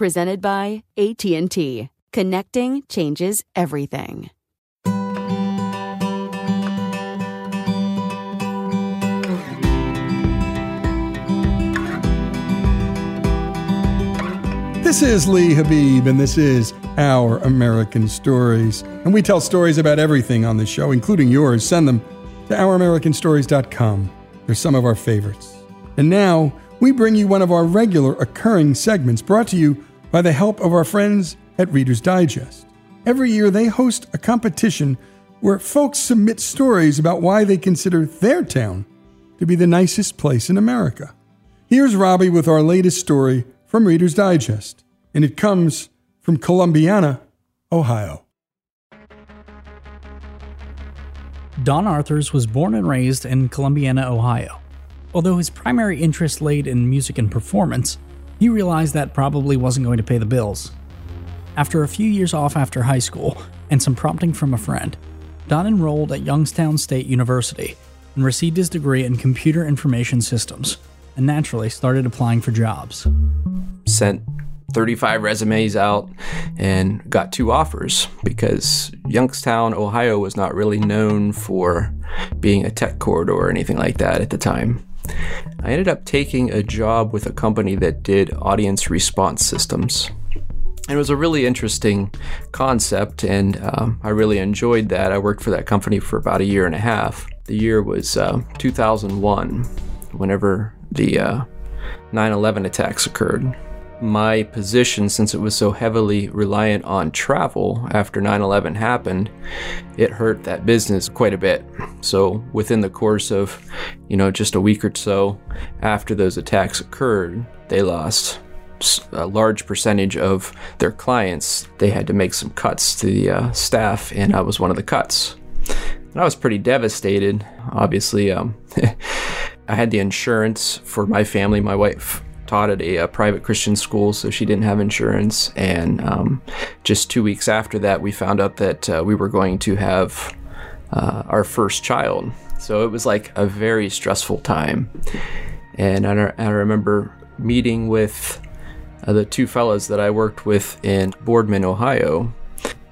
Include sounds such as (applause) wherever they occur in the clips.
presented by AT&T. Connecting changes everything. This is Lee Habib, and this is Our American Stories. And we tell stories about everything on this show, including yours. Send them to ouramericanstories.com. They're some of our favorites. And now, we bring you one of our regular occurring segments brought to you by the help of our friends at Reader's Digest. Every year, they host a competition where folks submit stories about why they consider their town to be the nicest place in America. Here's Robbie with our latest story from Reader's Digest, and it comes from Columbiana, Ohio. Don Arthurs was born and raised in Columbiana, Ohio. Although his primary interest laid in music and performance, he realized that probably wasn't going to pay the bills. After a few years off after high school (laughs) and some prompting from a friend, Don enrolled at Youngstown State University and received his degree in computer information systems, and naturally started applying for jobs. Sent 35 resumes out and got two offers because Youngstown, Ohio was not really known for being a tech corridor or anything like that at the time. I ended up taking a job with a company that did audience response systems. It was a really interesting concept, and um, I really enjoyed that. I worked for that company for about a year and a half. The year was uh, 2001, whenever the uh, 9 11 attacks occurred my position, since it was so heavily reliant on travel after 9 11 happened, it hurt that business quite a bit. So, within the course of, you know, just a week or so after those attacks occurred, they lost a large percentage of their clients. They had to make some cuts to the uh, staff, and I was one of the cuts. And I was pretty devastated. Obviously, um, (laughs) I had the insurance for my family. My wife taught at a, a, private Christian school, so she didn't have insurance. And um, just two weeks after that, we found out that uh, we were going to have uh, our first child. So it was like a very stressful time. And I, I remember meeting with uh, the two fellows that I worked with in Boardman, Ohio.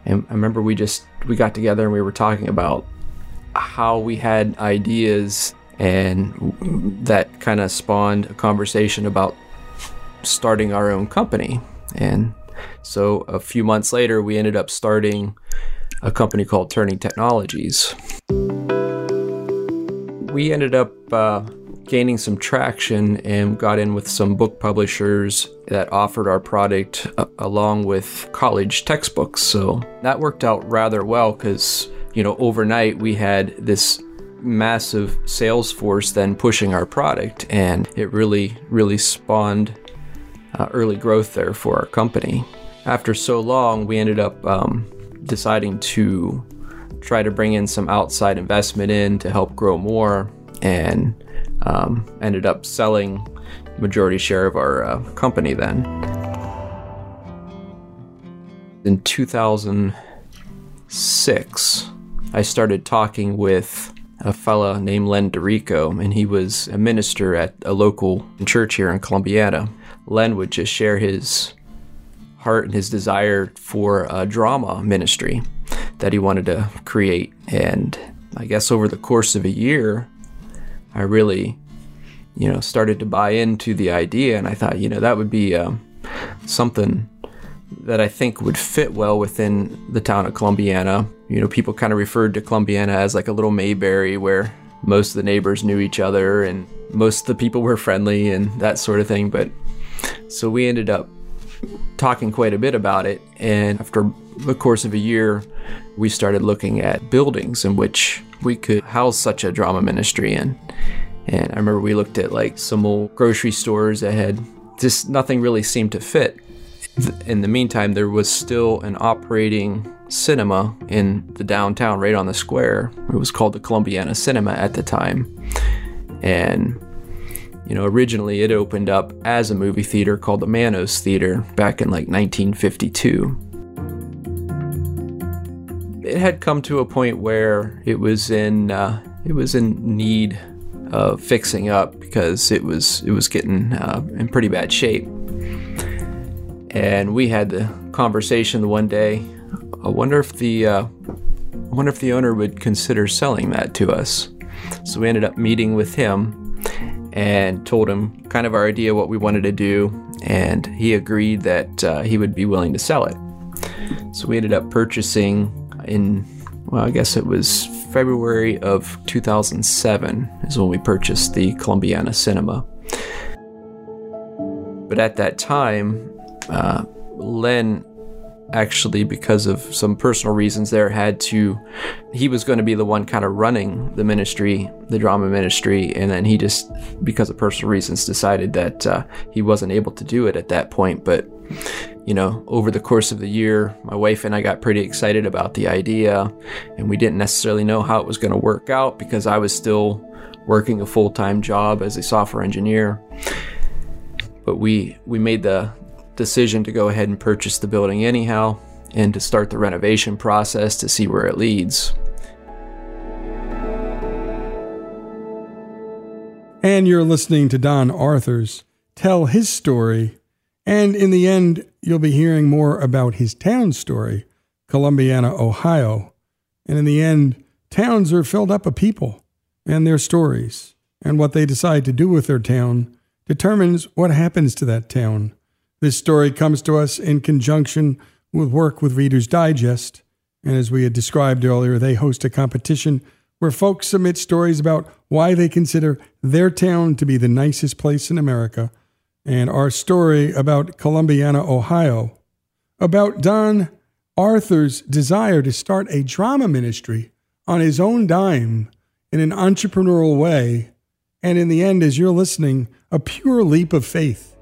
And I remember we just we got together and we were talking about how we had ideas and that kind of spawned a conversation about starting our own company. And so a few months later, we ended up starting a company called Turning Technologies. We ended up uh, gaining some traction and got in with some book publishers that offered our product uh, along with college textbooks. So that worked out rather well because, you know, overnight we had this massive sales force then pushing our product, and it really, really spawned uh, early growth there for our company. After so long, we ended up um, deciding to try to bring in some outside investment in to help grow more, and um, ended up selling majority share of our uh, company then. In 2006, I started talking with a fella named Len DeRico, and he was a minister at a local church here in Columbiana. Len would just share his heart and his desire for a drama ministry that he wanted to create. And I guess over the course of a year, I really, you know, started to buy into the idea, and I thought, you know, that would be um, something that I think would fit well within the town of Columbiana. You know, people kind of referred to Columbiana as like a little Mayberry where most of the neighbors knew each other and most of the people were friendly and that sort of thing. But so we ended up talking quite a bit about it. And after the course of a year, we started looking at buildings in which we could house such a drama ministry in. And I remember we looked at like some old grocery stores that had just nothing really seemed to fit in the meantime, there was still an operating cinema in the downtown, right on the square. It was called the Columbiana Cinema at the time. And, you know, originally it opened up as a movie theater called the Manos Theater back in like 1952. It had come to a point where it was in uh, it was in need of fixing up because it was it was getting uh, in pretty bad shape. And we had the conversation one day. I wonder if the uh, I wonder if the owner would consider selling that to us. So we ended up meeting with him and told him kind of our idea what we wanted to do, and he agreed that uh, he would be willing to sell it. So we ended up purchasing in well, I guess it was February of 2007 is when we purchased the Columbiana Cinema. But at that time, uh, Len actually because of some personal reasons there had to he was going to be the one kind of running the ministry the drama ministry and then he just because of personal reasons decided that uh, he wasn't able to do it at that point. But you know over the course of the year my wife and i got pretty excited about the idea and we didn't necessarily know how it was going to work out because i was still working a full-time job as a software engineer. But we we made the decision to go ahead and purchase the building anyhow and to start the renovation process to see where it leads. And you're listening to Don Arthurs tell his story. And in the end, you'll be hearing more about his town story, Columbiana, Ohio. And in the end, towns are filled up of people and their stories. And what they decide to do with their town determines what happens to that town. This story comes to us in conjunction with work with Reader's Digest. And as we had described earlier, they host a competition where folks submit stories about why they consider their town to be the nicest place in America. And our story about Columbiana, Ohio, about Don Arthur's desire to start a drama ministry on his own dime in an entrepreneurial way. And in the end, as you're listening, a pure leap of faith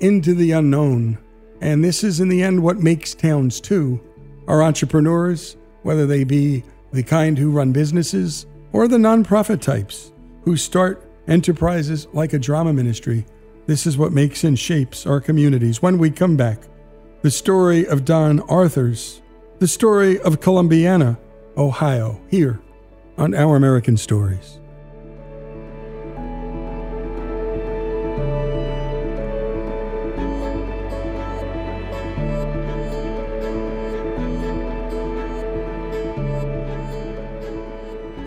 into the unknown. And this is, in the end, what makes towns too. Our entrepreneurs, whether they be the kind who run businesses or the nonprofit types who start enterprises like a drama ministry, this is what makes and shapes our communities. When we come back, the story of Don Arthurs, the story of Columbiana, Ohio, here on Our American Stories.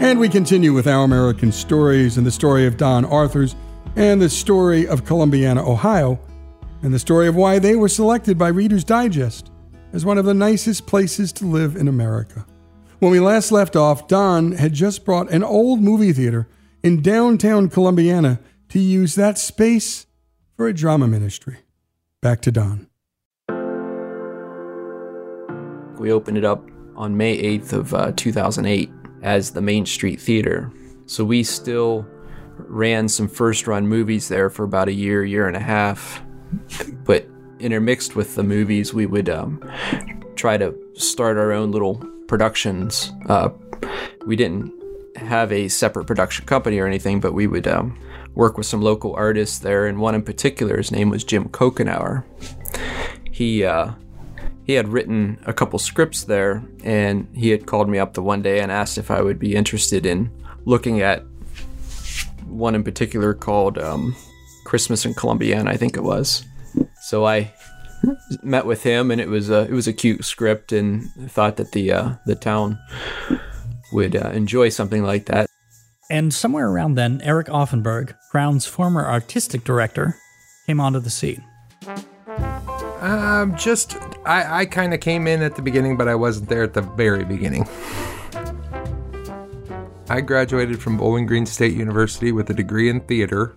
And we continue with Our American Stories and the story of Don Arthurs and the story of Columbiana, Ohio, and the story of why they were selected by Reader's Digest as one of the nicest places to live in America. When we last left off, Don had just brought an old movie theater in downtown Columbiana to use that space for a drama ministry. Back to Don. We opened it up on May 8th of uh, 2008 as the Main Street Theater. So we still ran some first run movies there for about a year, year and a half. But intermixed with the movies, we would um, try to start our own little productions. Uh, we didn't have a separate production company or anything, but we would um, work with some local artists there. And one in particular, his name was Jim Kokenauer. He uh, he had written a couple scripts there, and he had called me up the one day and asked if I would be interested in looking at one in particular called um, Christmas in Columbiana, I think it was. So I met with him, and it was a it was a cute script, and thought that the uh, the town would uh, enjoy something like that. And somewhere around then, Eric Offenberg, Crown's former artistic director, came onto the scene. Um, just I, I kind of came in at the beginning, but I wasn't there at the very beginning. I graduated from Bowling Green State University with a degree in theater,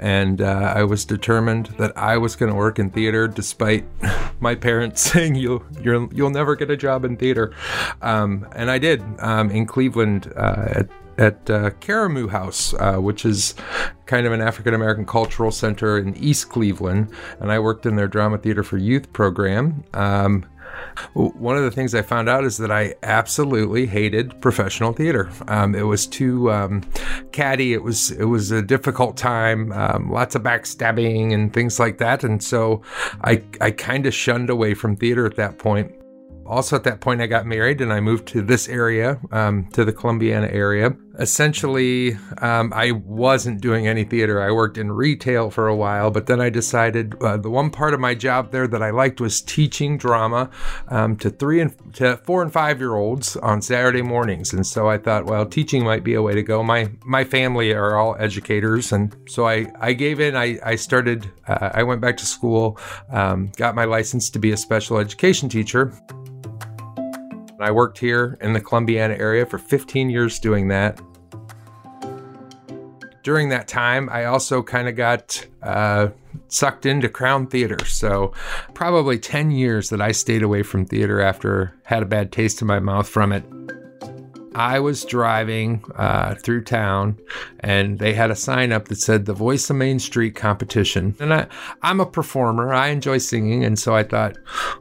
and uh, I was determined that I was going to work in theater, despite (laughs) my parents (laughs) saying you'll you will never get a job in theater. Um, and I did um, in Cleveland uh, at at uh, House, uh, which is kind of an African American cultural center in East Cleveland, and I worked in their drama theater for youth program. Um, one of the things I found out is that I absolutely hated professional theater. Um, it was too um, catty. It was it was a difficult time. Um, lots of backstabbing and things like that. And so I I kind of shunned away from theater at that point also at that point i got married and i moved to this area um, to the columbiana area. Essentially um, i wasn't doing any theater. I worked in retail for a while but then i decided uh, the one part of my job there that i liked was teaching drama um, to three and to four and five year olds on saturday mornings. And so i thought well teaching might be a way to go. My my family are all educators. And so i i gave in. I i started uh, i went back to school um, got my license to be a special education teacher I worked here in the Columbiana area for 15 years doing that. During that time, I also kind of got uh, sucked into Crown Theater. So, probably 10 years that I stayed away from theater after had a bad taste in my mouth from it. I was driving uh, through town and they had a sign up that said the Voice of Main Street competition. And I, I'm a performer, I enjoy singing. And so I thought,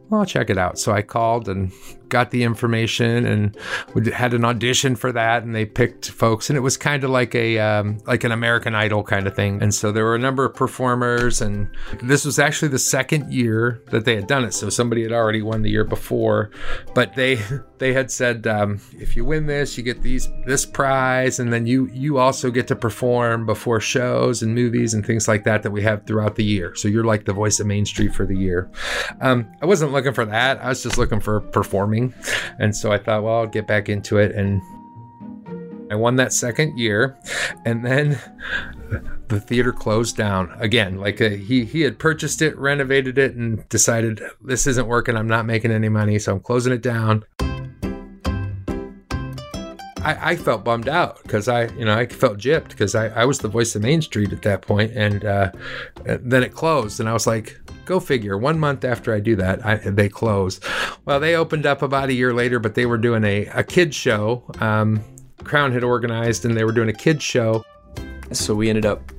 well, I'll check it out. So I called and got the information and we had an audition for that and they picked folks. And it was kind of like a um, like an American Idol kind of thing. And so there were a number of performers and this was actually the second year that they had done it. So somebody had already won the year before but they (laughs) they had said um, if you win this you get these this prize and then you you also get to perform before shows and movies and things like that that we have throughout the year so you're like the voice of Main Street for the year um, I wasn't looking for that I was just looking for performing and so I thought, well, I'll get back into it. And I won that second year. And then the theater closed down again. Like a, uh, he, he had purchased it, renovated it, and decided this isn't working. I'm not making any money. So I'm closing it down. I, I, felt bummed out because I, you know, I felt gypped because I, I was the voice of Main Street at that point, and uh, then it closed, and I was like, go figure. One month after I do that, I, they close. Well, they opened up about a year later, but they were doing a a kids show. Um, Crown had organized, and they were doing a kids show. So we ended up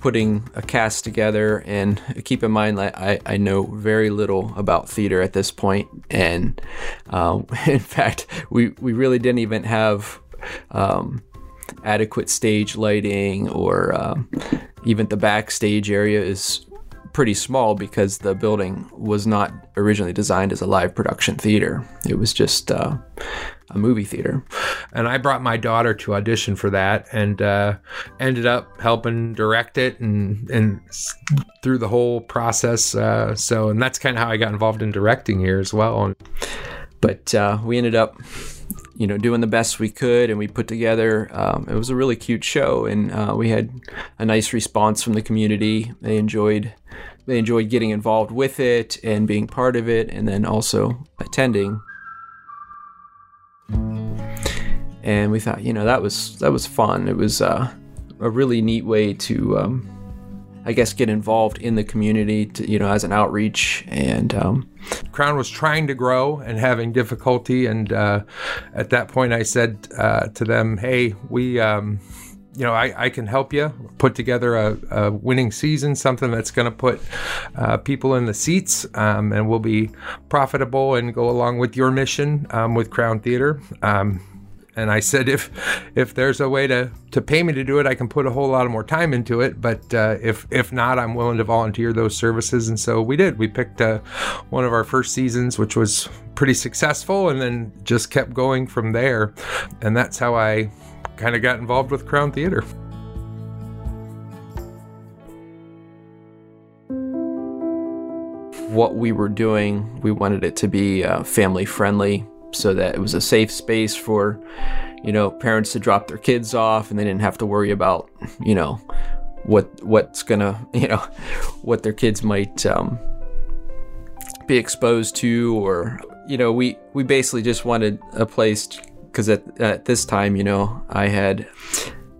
putting a cast together. And keep in mind, that I, I know very little about theater at this point, and um, (laughs) in fact, we we really didn't even have. Um, adequate stage lighting or um, even the backstage area is pretty small because the building was not originally designed as a live production theater. It was just uh, a movie theater. And I brought my daughter to audition for that and uh, ended up helping direct it and, and through the whole process. Uh, so, and that's kind of how I got involved in directing here as well. But uh, we ended up you know, doing the best we could, and we put together. Um, it was a really cute show, and uh, we had a nice response from the community. They enjoyed they enjoyed getting involved with it and being part of it, and then also attending. And we thought, you know, that was that was fun. It was uh, a really neat way to. Um, I guess, get involved in the community, to, you know, as an outreach. And um, Crown was trying to grow and having difficulty. And uh, at that point, I said uh, to them, "Hey, we." Um, you know, I, I can help you put together a, a winning season, something that's going to put uh, people in the seats um, and will be profitable and go along with your mission um, with Crown Theater. Um, and I said, if if there's a way to to pay me to do it, I can put a whole lot of more time into it. But uh, if if not, I'm willing to volunteer those services. And so we did. We picked uh, one of our first seasons, which was pretty successful, and then just kept going from there. And that's how I kind of got involved with Crown Theater. What we were doing, we wanted it to be uh, family friendly so that it was a safe space for, you know, parents to drop their kids off and they didn't have to worry about, you know, what what's gonna, (laughs) you know, what their kids might um, be exposed to, or you know, we we basically just wanted a place because at at this time, you know, I had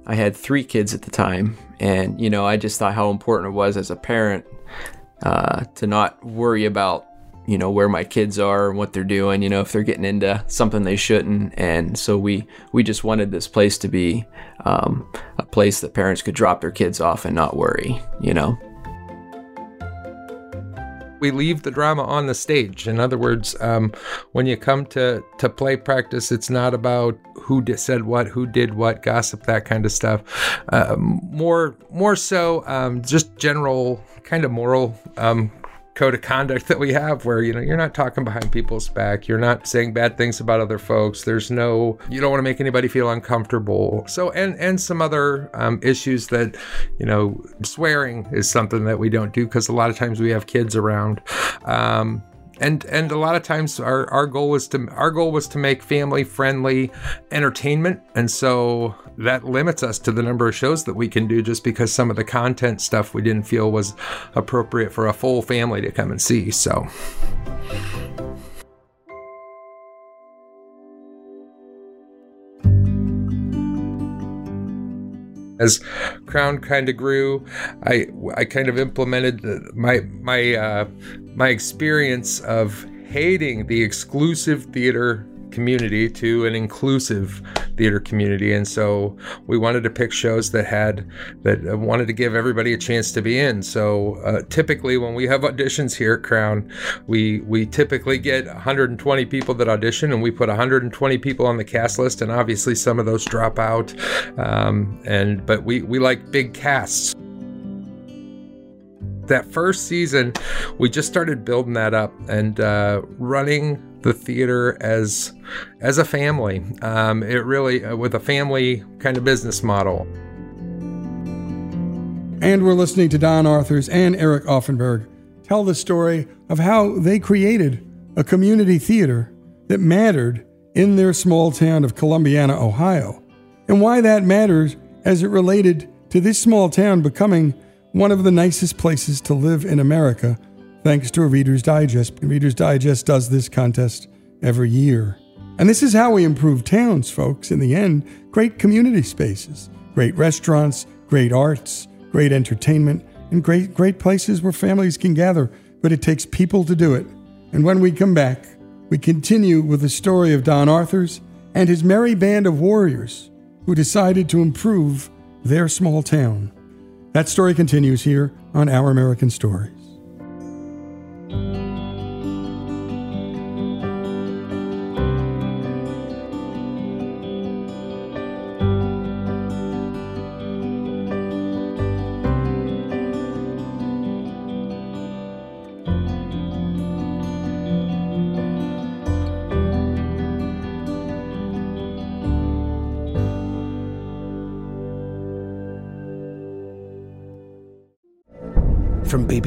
I had three kids at the time, and you know, I just thought how important it was as a parent uh, to not worry about you know where my kids are and what they're doing you know if they're getting into something they shouldn't. And so we we just wanted this place to be um, a place that parents could drop their kids off and not worry you know we leave the drama on the stage. In other words, um, when you come to to play practice, it's not about who said what, who did what, gossip, that kind of stuff. Uh, more more so, um, just general kind of moral um, code of conduct that we have where you know you're not talking behind people's back. You're not saying bad things about other folks. There's no you don't want to make anybody feel uncomfortable. So and and some other um, issues that you know swearing is something that we don't do because a lot of times we have kids around. Um, and and a lot of times our, our goal was to our goal was to make family friendly entertainment. And so that limits us to the number of shows that we can do just because some of the content stuff we didn't feel was appropriate for a full family to come and see. So as Crown kind of grew, I I kind of implemented my my uh, my experience of hating the exclusive theater community to an inclusive theater community. And so we wanted to pick shows that had that wanted to give everybody a chance to be in. So uh, typically when we have auditions here at crown we we typically get 120 people that audition and we put 120 people on the cast list and obviously some of those drop out. Um, and but we we like big casts. That first season, we just started building that up and uh, running the theater as as a family. Um, it really uh, with a family kind of business model. And we're listening to Don Arthurs and Eric Offenberg tell the story of how they created a community theater that mattered in their small town of Columbiana, Ohio, and why that matters as it related to this small town becoming one of the nicest places to live in America, thanks to a Reader's Digest. Reader's Digest does this contest every year. And this is how we improve towns, folks. In the end, great community spaces, great restaurants, great arts, great entertainment, and great, great places where families can gather. But it takes people to do it. And when we come back, we continue with the story of Don Arthurs and his merry band of warriors who decided to improve their small town. That story continues here on Our American Stories.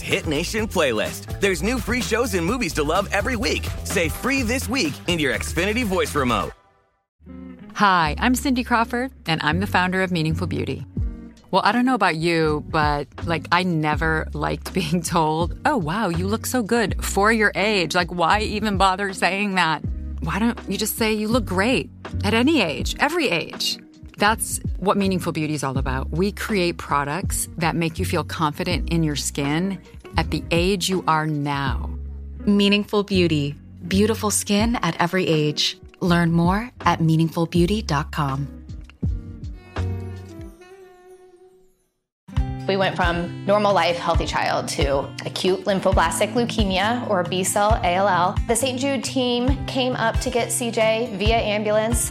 Hit Nation playlist. There's new free shows and movies to love every week. Say free this week in your Xfinity voice remote. Hi, I'm Cindy Crawford, and I'm the founder of Meaningful Beauty. Well, I don't know about you, but like, I never liked (laughs) being told, oh, wow, you look so good for your age. Like, why even bother saying that? Why don't you just say you look great at any age, every age? That's what Meaningful Beauty is all about. We create products that make you feel confident in your skin at the age you are now. Meaningful Beauty. Beautiful skin at every age. Learn more at meaningfulbeauty.com. We went from normal life, healthy child to acute lymphoblastic leukemia or B cell ALL. The St. Jude team came up to get CJ via ambulance.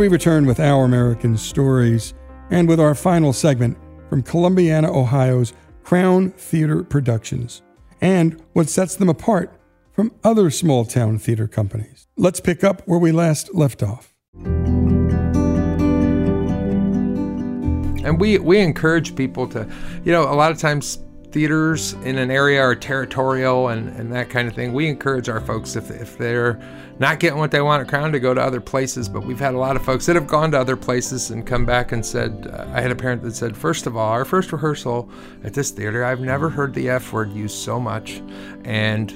we return with Our American Stories and with our final segment from Columbiana, Ohio's Crown Theater Productions and what sets them apart from other small town theater companies. Let's pick up where we last left off. And we, we encourage people to, you know, a lot of times theaters in an area are territorial and, and that kind of thing. We encourage our folks, if, if they're not getting what they want at Crown, to go to other places. But we've had a lot of folks that have gone to other places and come back and said, uh, I had a parent that said, first of all, our first rehearsal at this theater, I've never heard the F word used so much. And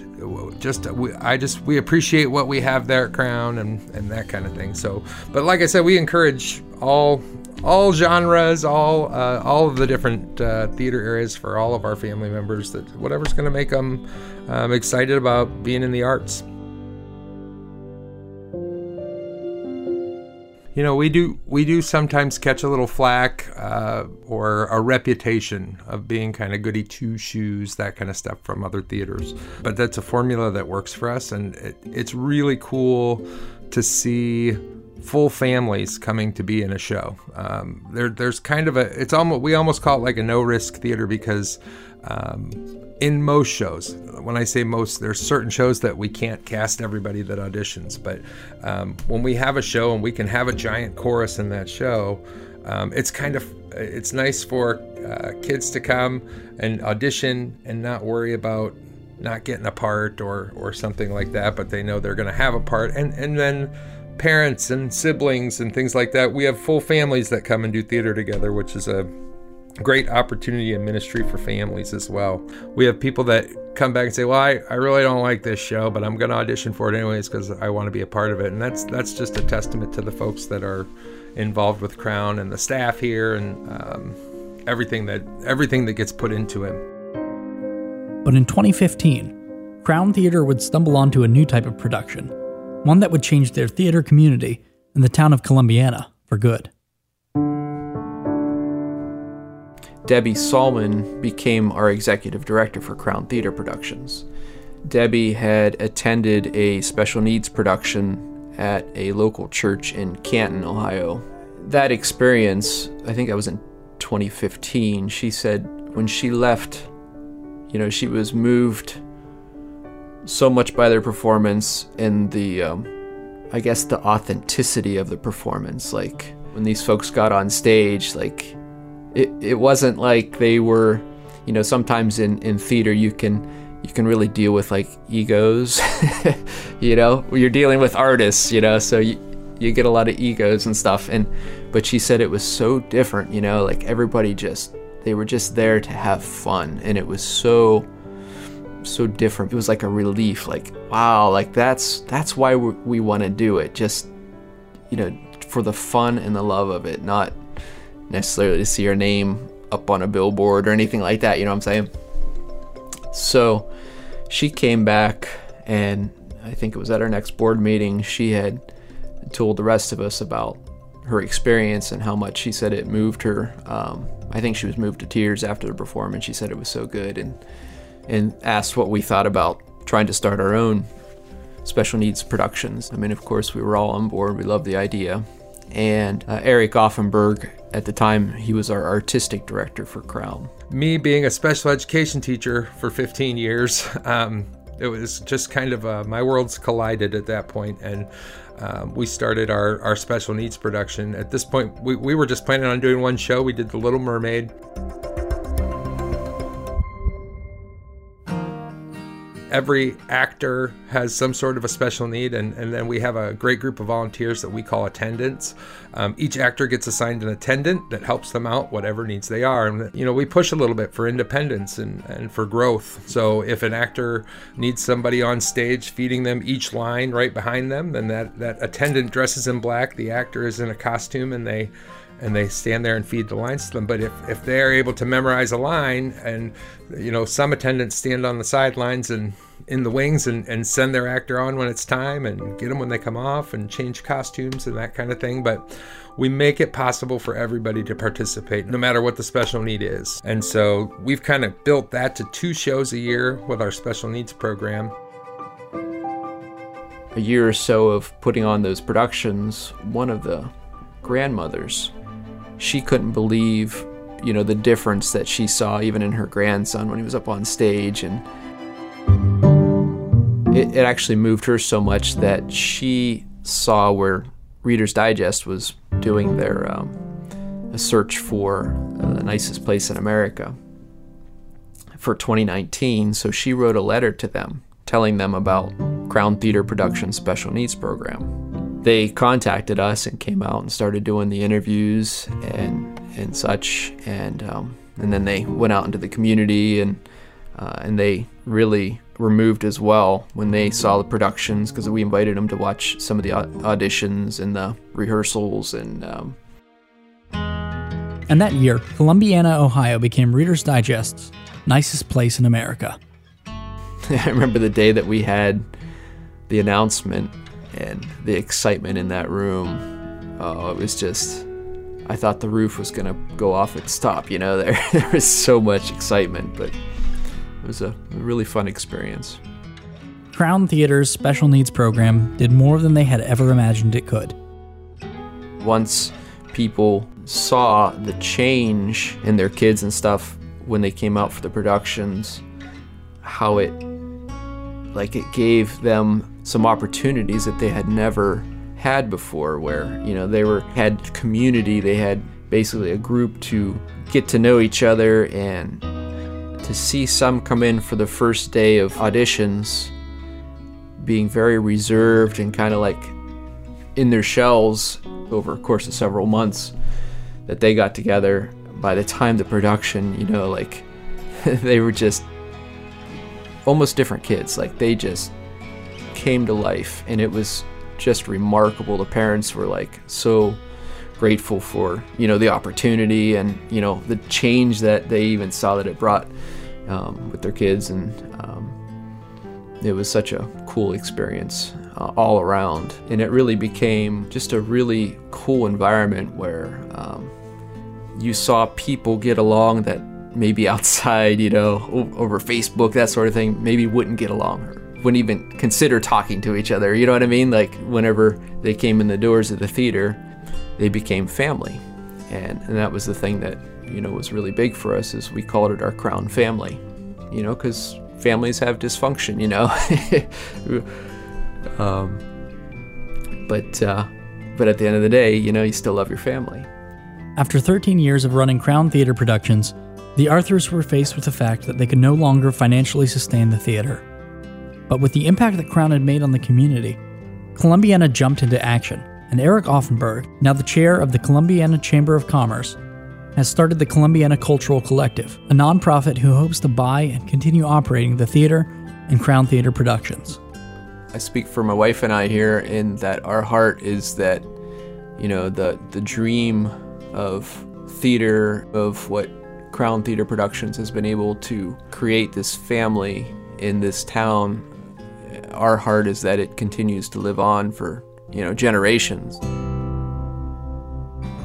just, we, I just, we appreciate what we have there at Crown and, and that kind of thing. So, but like I said, we encourage all all genres, all uh, all of the different uh, theater areas for all of our family members. That whatever's going to make them um, excited about being in the arts. You know, we do we do sometimes catch a little flack uh, or a reputation of being kind of goody two shoes, that kind of stuff from other theaters. But that's a formula that works for us, and it, it's really cool to see full families coming to be in a show. Um, there, there's kind of a, it's almost, we almost call it like a no risk theater because um, in most shows, when I say most, there's certain shows that we can't cast everybody that auditions. But um, when we have a show and we can have a giant chorus in that show, um, it's kind of it's nice for uh, kids to come and audition and not worry about not getting a part or or something like that, but they know they're going to have a part, and and then parents and siblings and things like that. We have full families that come and do theater together, which is a great opportunity and ministry for families as well. We have people that come back and say, "Well, I, I really don't like this show, but I'm going to audition for it anyways because I want to be a part of it." And that's that's just a testament to the folks that are involved with Crown and the staff here and um, everything that everything that gets put into it. But in 2015, Crown Theater would stumble onto a new type of production, one that would change their theater community and the town of Columbiana for good. Debbie Salman became our executive director for Crown Theater Productions. Debbie had attended a special needs production at a local church in Canton, Ohio. That experience, I think I was in 2015, she said when she left, you know, she was moved so much by their performance and the, um, I guess, the authenticity of the performance. Like when these folks got on stage, like it, it wasn't like they were you know sometimes in, in theater you can you can really deal with like egos (laughs) you know? You're dealing with artists you know so you, you get a lot of egos and stuff and but she said it was so different you know? Like everybody just they were just there to have fun and it was so so different. It was like a relief like wow like that's that's why we, we want to do it just you know for the fun and the love of it not necessarily to see your name up on a billboard or anything like that, you know what I'm saying? So she came back, and I think it was at our next board meeting, she had told the rest of us about her experience and how much she said it moved her. Um, I think she was moved to tears after the performance. She said it was so good, and and asked what we thought about trying to start our own special needs productions. I mean, of course, we were all on board. We loved the idea. And uh, Eric Offenberg at the time, he was our artistic director for Crown. Me being a special education teacher for 15 years, um, it was just kind of uh, my worlds collided at that point, and um, we started our, our special needs production. At this point, we, we were just planning on doing one show. We did The Little Mermaid. Every actor has some sort of a special need, and, and then we have a great group of volunteers that we call attendants. Um, each actor gets assigned an attendant that helps them out, whatever needs they are. And, you know, we push a little bit for independence and, and for growth. So if an actor needs somebody on stage feeding them each line right behind them, then that, that attendant dresses in black, the actor is in a costume, and they and they stand there and feed the lines to them. But if, if they're able to memorize a line and, you know, some attendants stand on the sidelines and in the wings and, and send their actor on when it's time and get them when they come off and change costumes and that kind of thing. But we make it possible for everybody to participate no matter what the special need is. And so we've kind of built that to two shows a year with our special needs program. A year or so of putting on those productions, one of the grandmothers she couldn't believe, you know, the difference that she saw even in her grandson when he was up on stage. And it, it actually moved her so much that she saw where Reader's Digest was doing their um, a search for uh, the nicest place in America for 2019. So she wrote a letter to them telling them about Crown Theater Production Special Needs Program they contacted us and came out and started doing the interviews and and such. And um, and then they went out into the community and uh, and they really were moved as well when they saw the productions because we invited them to watch some of the auditions and the rehearsals and um, and that year columbiana ohio became reader's digest's nicest place in america. (laughs) I remember the day that we had the announcement and the excitement in that room. Oh, it was just. I thought the roof was gonna go off its top. You know, (laughs) there there was so much excitement, but it was a really fun experience. Crown Theater's special needs program did more than they had ever imagined it could. Once people saw the change in their kids and stuff when they came out for the productions, how it like it gave them some opportunities that they had never had before where you know they were had community they had basically a group to get to know each other and to see some come in for the first day of auditions being very reserved and kind of like in their shells over a course of several months that they got together. By the time the production you know like (laughs) they were just almost different kids. Like they just came to life and it was just remarkable. The parents were like so grateful for you know the opportunity and you know the change that they even saw that it brought um, with their kids. And um, it was such a cool experience uh, all around. And it really became just a really cool environment where um, you saw people get along that maybe (laughs) outside you know over facebook that sort of thing maybe wouldn't get along wouldn't even consider talking to each other you know what i mean like whenever they came in the doors of the theater they became family. And, and that was the thing that, you know, was really big for us is we called it our crown family, you know, because families have dysfunction, you know. (laughs) um, but, uh, but at the end of the day, you know, you still love your family. After 13 years of running Crown Theater productions, the Arthurs were faced with the fact that they could no longer financially sustain the theater. But with the impact that Crown had made on the community, Columbiana jumped into action and Eric Offenberg, now the chair of the Columbiana Chamber of Commerce, has started the Columbiana Cultural Collective, a nonprofit who hopes to buy and continue operating the theater and Crown Theater productions. I speak for my wife and I here in that our heart is that, you know, the the dream of theater of what Crown Theater Productions has been able to create this family in this town. Our heart is that it continues to live on for you know, generations.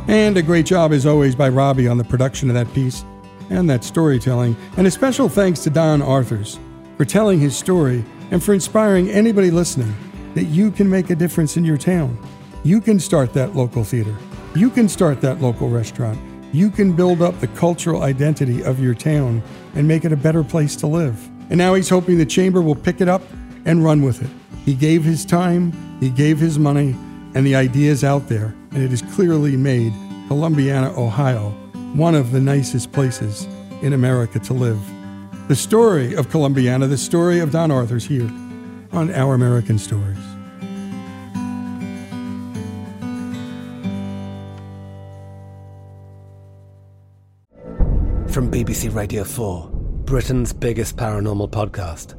And a great job, as always, by Robbie on the production of that piece and that storytelling. And a special thanks to Don Arthurs for telling his story and for inspiring anybody listening that you can make a difference in your town. You can start that local theater. You can start that local restaurant. You can build up the cultural identity of your town and make it a better place to live. And now he's hoping the chamber will pick it up and run with it. He gave his time, he gave his money, and the idea is out there, and it has clearly made Columbiana, Ohio, one of the nicest places in America to live. The story of Columbiana, the story of Don Arthurs here on Our American Stories. From BBC Radio 4, Britain's biggest paranormal podcast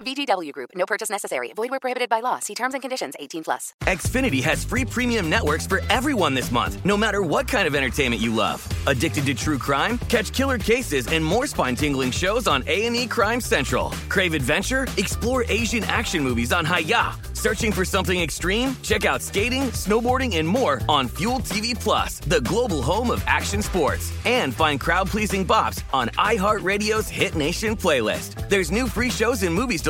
VGW Group. No purchase necessary. Void where prohibited by law. See terms and conditions. 18 plus. Xfinity has free premium networks for everyone this month, no matter what kind of entertainment you love. Addicted to true crime? Catch killer cases and more spine-tingling shows on A&E Crime Central. Crave adventure? Explore Asian action movies on Hi-YAH. Searching for something extreme? Check out skating, snowboarding, and more on Fuel TV Plus, the global home of action sports. And find crowd-pleasing bops on iHeartRadio's Hit Nation playlist. There's new free shows and movies to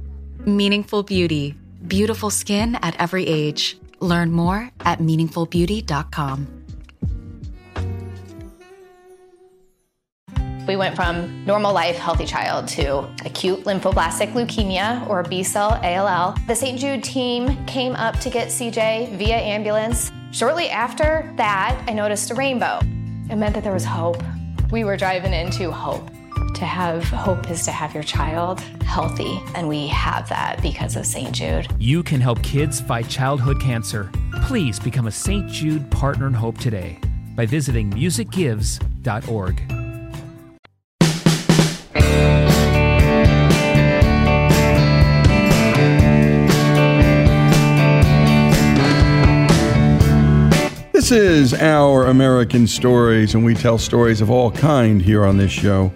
Meaningful Beauty. Beautiful skin at every age. Learn more at meaningfulbeauty.com. We went from normal life, healthy child to acute lymphoblastic leukemia or B cell ALL. The St. Jude team came up to get CJ via ambulance. Shortly after that, I noticed a rainbow. It meant that there was hope. We were driving into hope. To have hope is to have your child healthy, and we have that because of St. Jude. You can help kids fight childhood cancer. Please become a St. Jude Partner in Hope today by visiting musicgives.org. This is Our American Stories, and we tell stories of all kind here on this show.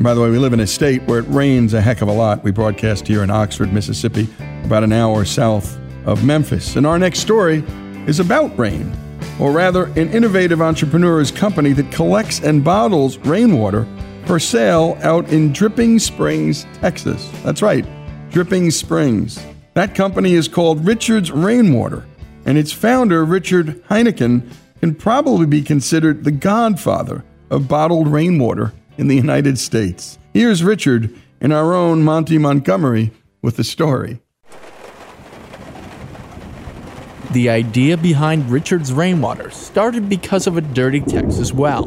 By the way, we live in a state where it rains a heck of a lot. We broadcast here in Oxford, Mississippi, about an hour south of Memphis. And our next story is about rain, or rather, an innovative entrepreneur's company that collects and bottles rainwater for sale out in Dripping Springs, Texas. That's right, Dripping Springs. That company is called Richard's Rainwater and its founder, Richard Heinichen, can probably be considered the godfather of bottled rainwater in the United States. Here's Richard and our own Monty Montgomery with the story. The idea behind Richard's Rainwater started because of a dirty Texas well.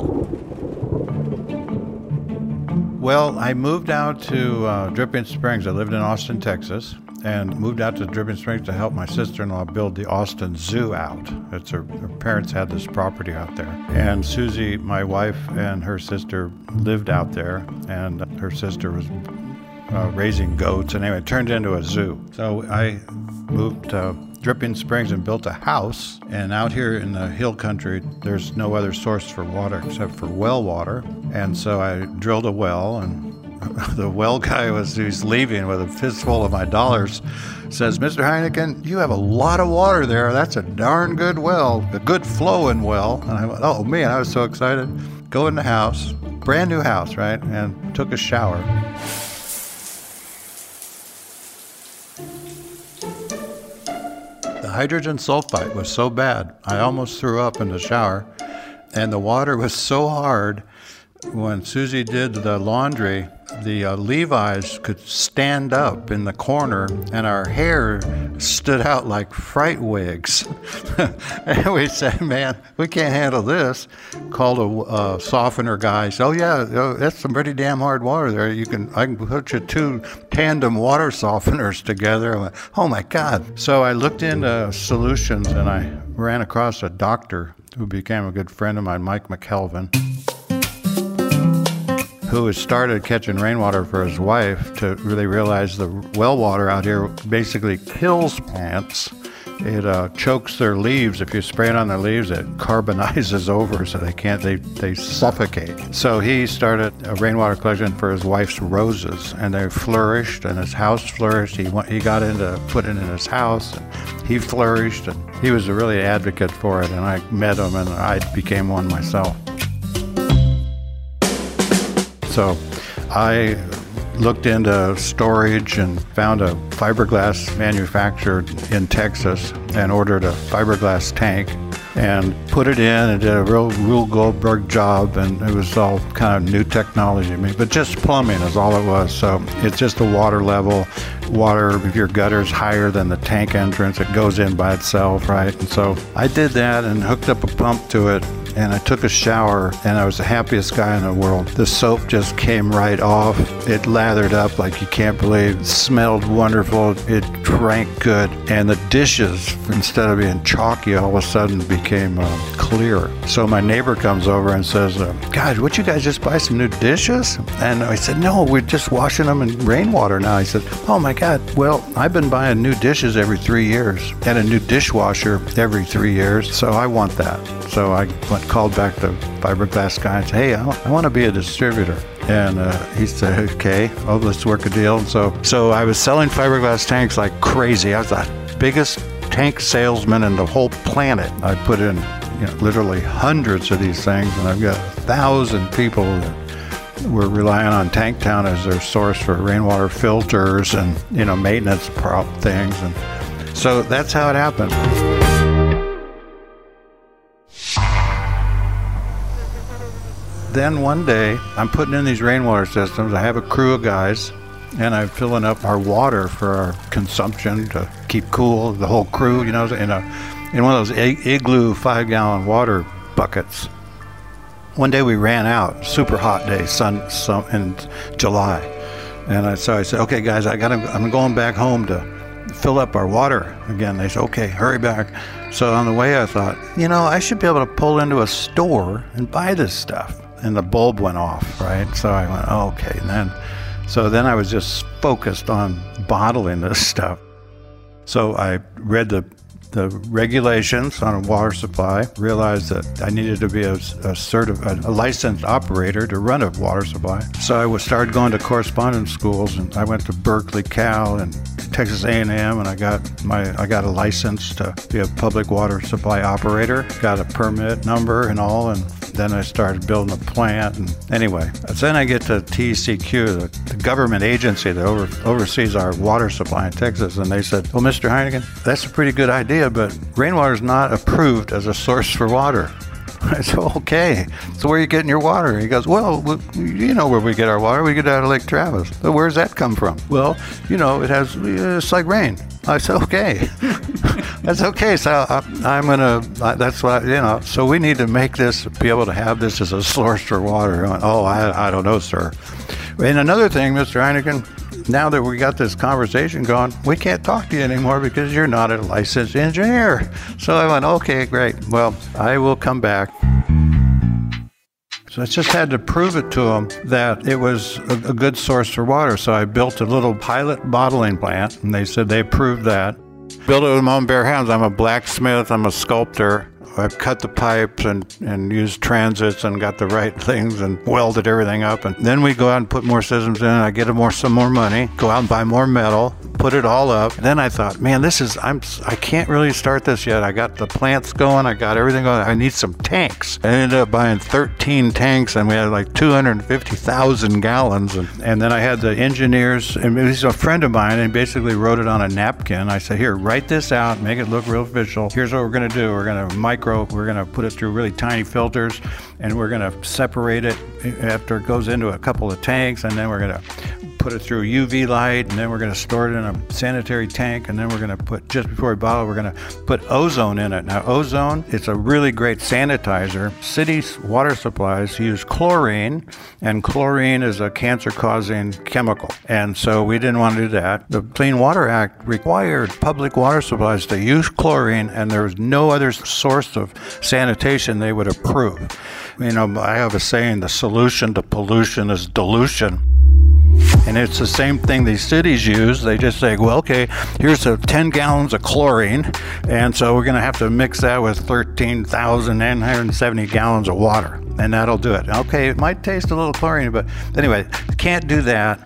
Well, I moved out to uh, Dripping Springs. I lived in Austin, Texas, and moved out to Dripping Springs to help my sister-in-law build the Austin Zoo out. It's her, her parents had this property out there, and Susie, my wife, and her sister lived out there, and her sister was uh, raising goats, and anyway, it turned into a zoo. So I moved to Dripping Springs and built a house. And out here in the hill country, there's no other source for water except for well water. And so I drilled a well, and (laughs) the well guy was who's leaving with a fistful of my dollars says, Mr. Heinichen, you have a lot of water there. That's a darn good well, a good flowing well. And I went, oh man, I was so excited. Go in the house, brand new house, right? And took a shower. The hydrogen sulfide was so bad, I almost threw up in the shower. And the water was so hard, when Susie did the laundry, the uh, Levi's could stand up in the corner and our hair stood out like fright wigs. and (laughs) we said, man, we can't handle this. Called a uh, softener guy. Said, oh, yeah, oh, that's some pretty damn hard water there. You can, I can put you two tandem water softeners together. I went, oh my God. So I looked into solutions and I ran across a doctor who became a good friend of mine, Mike McKelvin who started catching rainwater for his wife to really realize the well water out here basically kills plants. It uh, chokes their leaves. If you spray it on their leaves, it (laughs) carbonizes over so they can't, they, they suffocate. So he started a rainwater collection for his wife's roses, and they flourished, and his house flourished. He, went, he got into putting it in his house, and he flourished, and he was a really advocate for it. And I met him, and I became one myself. So I looked into storage and found a fiberglass manufacturer in Texas and ordered a fiberglass tank and put it in. And did a real Rube Goldberg job and it was all kind of new technology to me but just plumbing is all it was. So it's just the water level. Water if your gutter's higher than the tank entrance it goes in by itself right? And so I did that and hooked up a pump to it and I took a shower and I was the happiest guy in the world. The soap just came right off. It lathered up like you can't believe. It smelled wonderful. It drank good. And the dishes, instead of being chalky, all of a sudden became uh, clear. So my neighbor comes over and says, uh, would you guys just buy some new dishes? And I said, No, we're just washing them in rainwater now. He said, Oh my God, well, I've been buying new dishes every three years and a new dishwasher every three years. So I want that. So I went, called back the fiberglass guy and said, Hey, I, I want to be a distributor. And uh, he said, "Okay, oh, let's work a deal." And so, so I was selling fiberglass tanks like crazy. I was the biggest tank salesman in the whole planet. I put in, you know, literally hundreds of these things, and I've got a thousand people that were relying on Tanktown as their source for rainwater filters and you know maintenance prop things, and so that's how it happened. Then one day, I'm putting in these rainwater systems. I have a crew of guys, and I'm filling up our water for our consumption to keep cool. The whole crew, you know, in a in one of those igloo five gallon water buckets. One day we ran out, super hot day, sun, sun in July, and I, so I said, "Okay, guys, I got I'm going back home to fill up our water again." They said, "Okay, hurry back." So on the way, I thought, you know, I should be able to pull into a store and buy this stuff. And the bulb went off, right? So I went, oh, okay. And then, so then I was just focused on bottling this stuff. So I read the the regulations on a water supply, realized that I needed to be a, a, certif- a licensed operator to run a water supply. So I was started going to correspondence schools, and I went to Berkeley, Cal, and Texas A&M, and I got my I got a license to be a public water supply operator. Got a permit number and all, and then I started building a plant. And anyway, then I get to TCEQ, the, the government agency that over, oversees our water supply in Texas, and they said, "Well, Mr. Heinichen, that's a pretty good idea, but rainwater is not approved as a source for water." (laughs) I said, okay. So where are you getting your water? He goes, well, you know where we get our water. We get it out of Lake Travis. So where's that come from? Well, you know, it has, uh, it's like rain. I said, okay. (laughs) that's okay. So I, am going to, that's what, you know, so we need to make this, be able to have this as a source for water. Oh, I, I don't know, sir. And another thing, Mr. Heinichen, now that we got this conversation going, we can't talk to you anymore because you're not a licensed engineer. So I went, okay, great. Well, I will come back. So I just had to prove it to them that it was a, good source for water. So I built a little pilot bottling plant, and they said they approved that. Built it with my own bare hands. I'm a blacksmith, I'm a sculptor. I cut the pipes and, and used transits and got the right (laughs) things and welded everything up. And then we go out and put more systems in. I get more some more money, go out and buy more metal, put it all up. And then I thought, man, this is I'm I can't really start this yet. I got the plants going, I got everything going. I need some tanks. I ended up buying 13 tanks, and we had like 250,000 gallons. And, and then I had the engineers, and he's a friend of mine, and basically wrote it on a napkin. I said, here, write this out, make it look real official. Here's what we're gonna do. We're gonna mic micro. We're going to put it through really tiny filters and we're going to separate it after it goes into a couple of tanks and then we're going to put it through UV light, and then we're going to store it in a sanitary tank, and then we're going to put just before we bottle, we're going to put ozone in it. Now, ozone, it's a really great sanitizer. Cities' water supplies use chlorine, and chlorine is a cancer-causing chemical, and so we didn't want to do that. The Clean Water Act required public water supplies to use chlorine, and there was no other source of sanitation they would approve. You know, I have a saying: the solution to pollution is dilution. And it's the same thing these cities use. They just say, well, okay, here's a 10 gallons of chlorine, and so we're going to have to mix that with 13,970 gallons of water, and that'll do it. Okay, it might taste a little chlorine, but anyway, can't do that.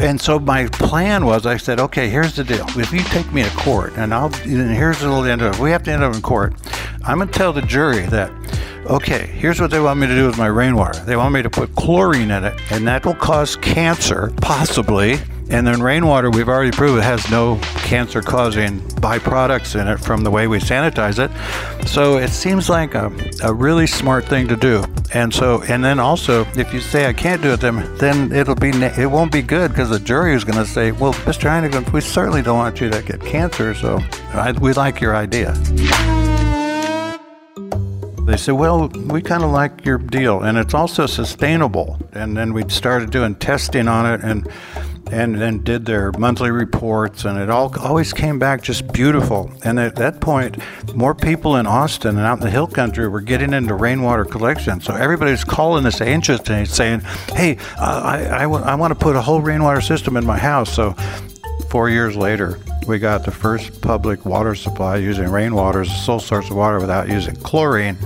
And so my plan was, I said, okay, here's the deal. If you take me to court, and I'll, and here's the little end of it. We have to end up in court. I'm going to tell the jury that okay, here's what they want me to do with my rainwater. They want me to put chlorine in it, and that will cause cancer, possibly. And then rainwater, we've already proved it has no cancer causing byproducts in it from the way we sanitize it. So it seems like a, a really smart thing to do. And so, and then also, if you say I can't do it, then, then it'll be, it won't be good because the jury is going to say, well, Mr. Heinichen, we certainly don't want you to get cancer. So I, we like your idea. They said, Well, we kind of like your deal, and it's also sustainable. And then we started doing testing on it and and then did their monthly reports, and it all always came back just beautiful. And at that point, more people in Austin and out in the hill country were getting into rainwater collection. So everybody's calling us anxious and saying, "Hey, uh, I, I, w- I want to put a whole rainwater system in my house." So four years later, we got the first public water supply using rainwater as a sole source of water without using chlorine.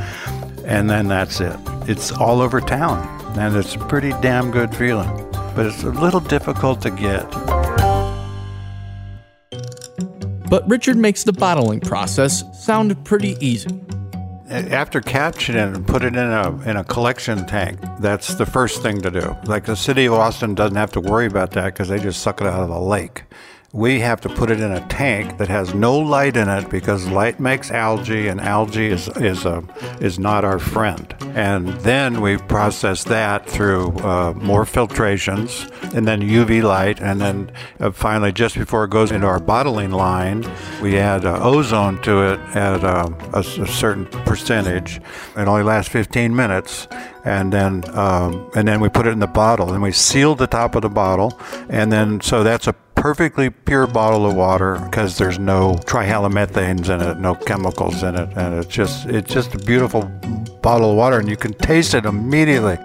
And then that's it. It's all over town. And it's a pretty damn good feeling. But it's a little difficult to get. But Richard makes the bottling process sound pretty easy. After capturing it and put it in a in a collection tank, that's the first thing to do. Like the city of Austin doesn't have to worry about that because they just suck it out of the lake we have to put it in a tank that has no light in it because light makes algae, and algae is is a is not our friend. And then we process that through uh, more filtrations, and then UV light, and then uh, finally, just before it goes into our bottling line, we add uh, ozone to it at um, a, a certain percentage. It only lasts 15 minutes, and then um, and then we put it in the bottle, and we seal the top of the bottle, and then so that's a perfectly pure bottle of water because there's no trihalomethanes in it, no chemicals in it, and it's just it's just a beautiful bottle of water, and you can taste it immediately.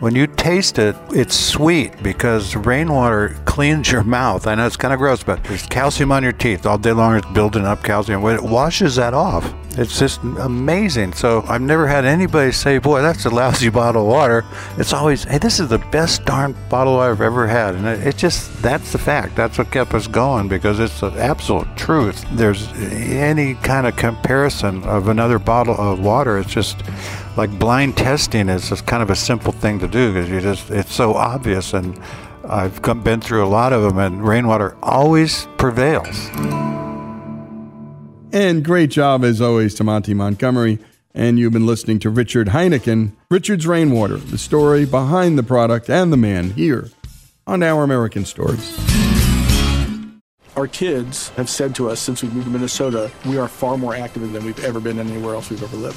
When you taste it, it's sweet because rainwater cleans your mouth. I know it's kind of gross, but there's calcium on your teeth all day long. It's building up calcium. It washes that off. It's just amazing. So I've never had anybody say, "Boy, that's a lousy (laughs) bottle of water." It's always, "Hey, this is the best darn bottle I've ever had," and it's it just that's the fact. That's what kept us going because it's the absolute truth. There's any kind of comparison of another bottle of water. It's just like blind testing is just kind of a simple thing to do because you just it's so obvious and I've come, been through a lot of them and rainwater always prevails. And great job as always to Monty Montgomery. And you've been listening to Richard Heinichen, Richard's Rainwater, the story behind the product and the man here on Our American Stories. Our kids have said to us since we moved to Minnesota, we are far more active than we've ever been anywhere else we've ever lived.